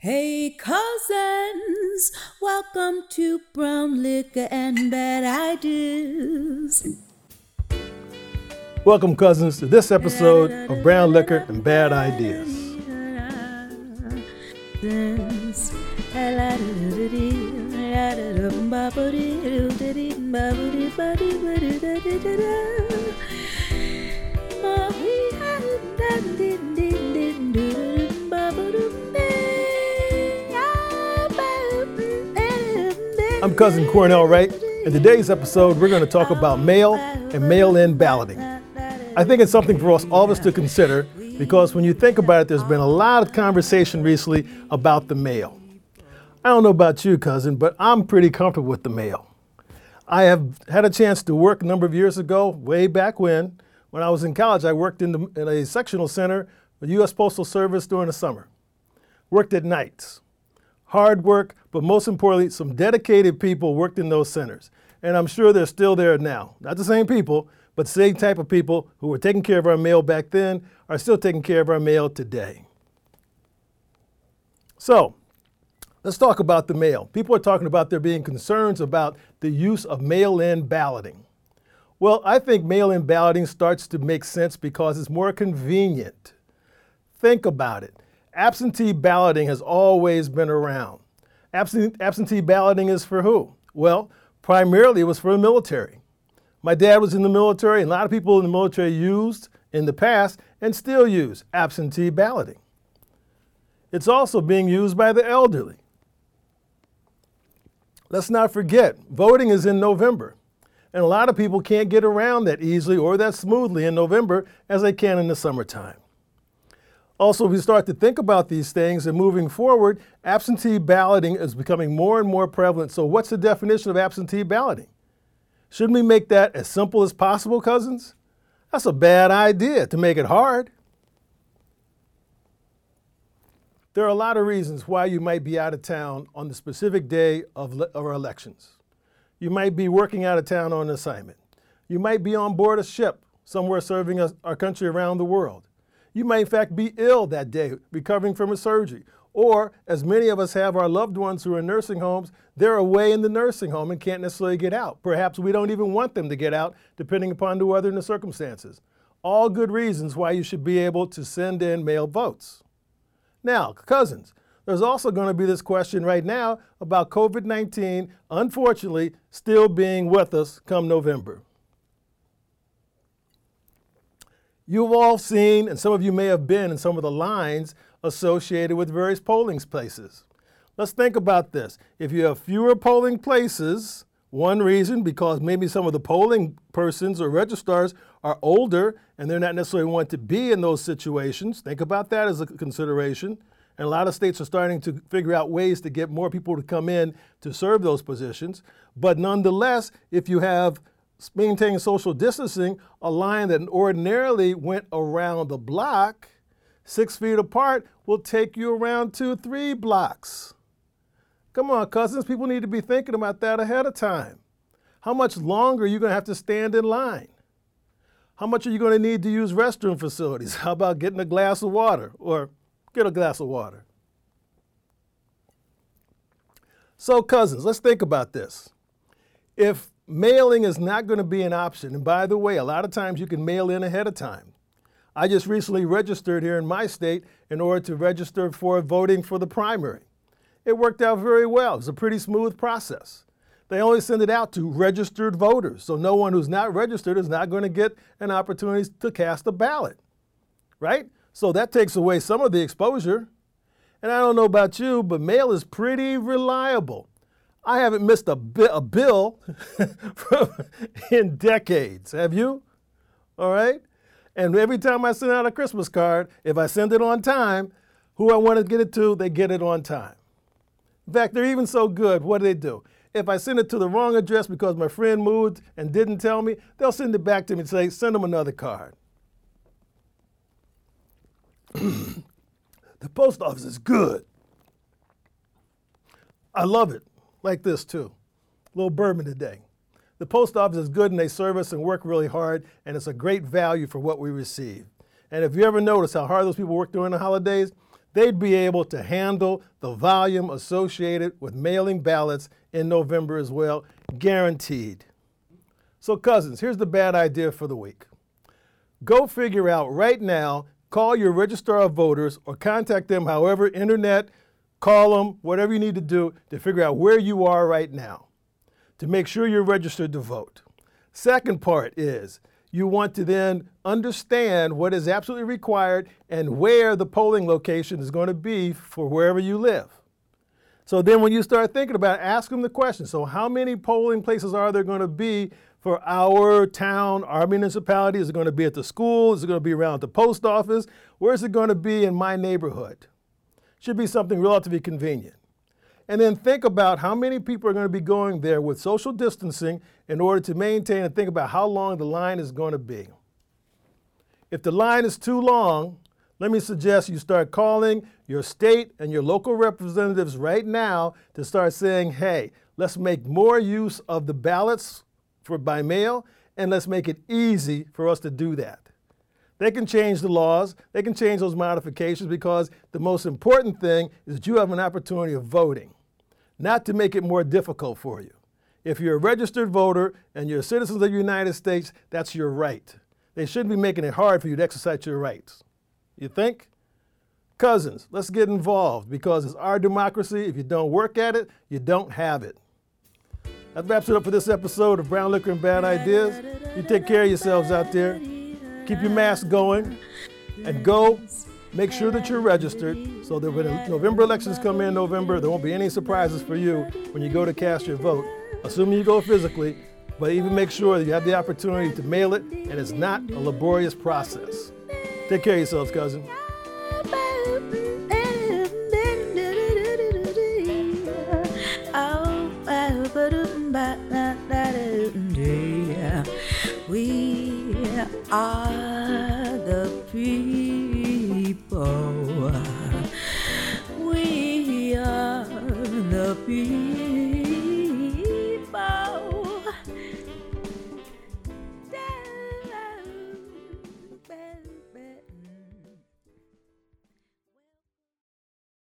Hey, cousins, welcome to Brown Liquor and Bad Ideas. Welcome, cousins, to this episode of Brown Liquor and Bad Ideas. I'm cousin Cornell Wright. In today's episode, we're going to talk about mail and mail in balloting. I think it's something for us all of us to consider because when you think about it, there's been a lot of conversation recently about the mail. I don't know about you, cousin, but I'm pretty comfortable with the mail. I have had a chance to work a number of years ago, way back when. When I was in college, I worked in, the, in a sectional center the U.S. Postal Service during the summer. Worked at nights hard work, but most importantly, some dedicated people worked in those centers. And I'm sure they're still there now. Not the same people, but the same type of people who were taking care of our mail back then are still taking care of our mail today. So, let's talk about the mail. People are talking about there being concerns about the use of mail in balloting. Well, I think mail in balloting starts to make sense because it's more convenient. Think about it absentee balloting has always been around. absentee balloting is for who? Well, primarily it was for the military. My dad was in the military, and a lot of people in the military used in the past and still use absentee balloting. It's also being used by the elderly. Let's not forget, voting is in November. And a lot of people can't get around that easily or that smoothly in November as they can in the summertime. Also, if we start to think about these things and moving forward, absentee balloting is becoming more and more prevalent. So, what's the definition of absentee balloting? Shouldn't we make that as simple as possible, cousins? That's a bad idea to make it hard. There are a lot of reasons why you might be out of town on the specific day of, of our elections. You might be working out of town on assignment. You might be on board a ship somewhere serving our country around the world. You may, in fact, be ill that day, recovering from a surgery. Or, as many of us have our loved ones who are in nursing homes, they're away in the nursing home and can't necessarily get out. Perhaps we don't even want them to get out, depending upon the weather and the circumstances. All good reasons why you should be able to send in mail votes. Now, cousins, there's also going to be this question right now about COVID 19, unfortunately, still being with us come November. You've all seen, and some of you may have been in some of the lines associated with various polling places. Let's think about this. If you have fewer polling places, one reason because maybe some of the polling persons or registrars are older and they're not necessarily want to be in those situations. Think about that as a consideration. And a lot of states are starting to figure out ways to get more people to come in to serve those positions. But nonetheless, if you have maintaining social distancing, a line that ordinarily went around the block, six feet apart, will take you around two, three blocks. Come on, cousins, people need to be thinking about that ahead of time. How much longer are you going to have to stand in line? How much are you going to need to use restroom facilities? How about getting a glass of water or get a glass of water? So, cousins, let's think about this. If mailing is not going to be an option. And by the way, a lot of times you can mail in ahead of time. I just recently registered here in my state in order to register for voting for the primary. It worked out very well. It was a pretty smooth process. They only send it out to registered voters, so no one who's not registered is not going to get an opportunity to cast a ballot, right? So that takes away some of the exposure. And I don't know about you, but mail is pretty reliable. I haven't missed a, bi- a bill in decades. Have you? All right? And every time I send out a Christmas card, if I send it on time, who I want to get it to, they get it on time. In fact, they're even so good, what do they do? If I send it to the wrong address because my friend moved and didn't tell me, they'll send it back to me and say, send them another card. the post office is good. I love it like this too. A little bourbon today. The post office is good and they serve us and work really hard, and it's a great value for what we receive. And if you ever notice how hard those people work during the holidays, they'd be able to handle the volume associated with mailing ballots in November as well, guaranteed. So, cousins, here's the bad idea for the week. Go figure out right now, call your registrar of voters or contact them however, internet, call them, whatever you need to do to figure out where you are right now to make sure you're registered to vote. Second part is you want to then understand what is absolutely required and where the polling location is going to be for wherever you live. So then when you start thinking about it, ask them the question. So how many polling places are there going to be for our town, our municipality? Is it going to be at the school? Is it going to be around the post office? Where is it going to be in my neighborhood? Should be something relatively convenient. And then think about how many people are going to be going there with social distancing in order to maintain and think about how long the line is going to be. If the line is too long, let me suggest you start calling your state and your local representatives right now to start saying, hey, let's make more use of the ballots for by mail and let's make it easy for us to do that. They can change the laws, they can change those modifications because the most important thing is that you have an opportunity of voting, not to make it more difficult for you. If you're a registered voter and you're a citizen of the United States, that's your right. They shouldn't be making it hard for you to exercise your rights. You think? Cousins, let's get involved because it's our democracy. If you don't work at it, you don't have it. That wraps it up for this episode of Brown Liquor and Bad Ideas. You take care of yourselves out there. Keep your mask going and go make sure that you're registered so that when the November elections come in November, there won't be any surprises for you when you go to cast your vote, assuming you go physically, but even make sure that you have the opportunity to mail it and it's not a laborious process. Take care of yourselves, cousin. are the people. We are the people.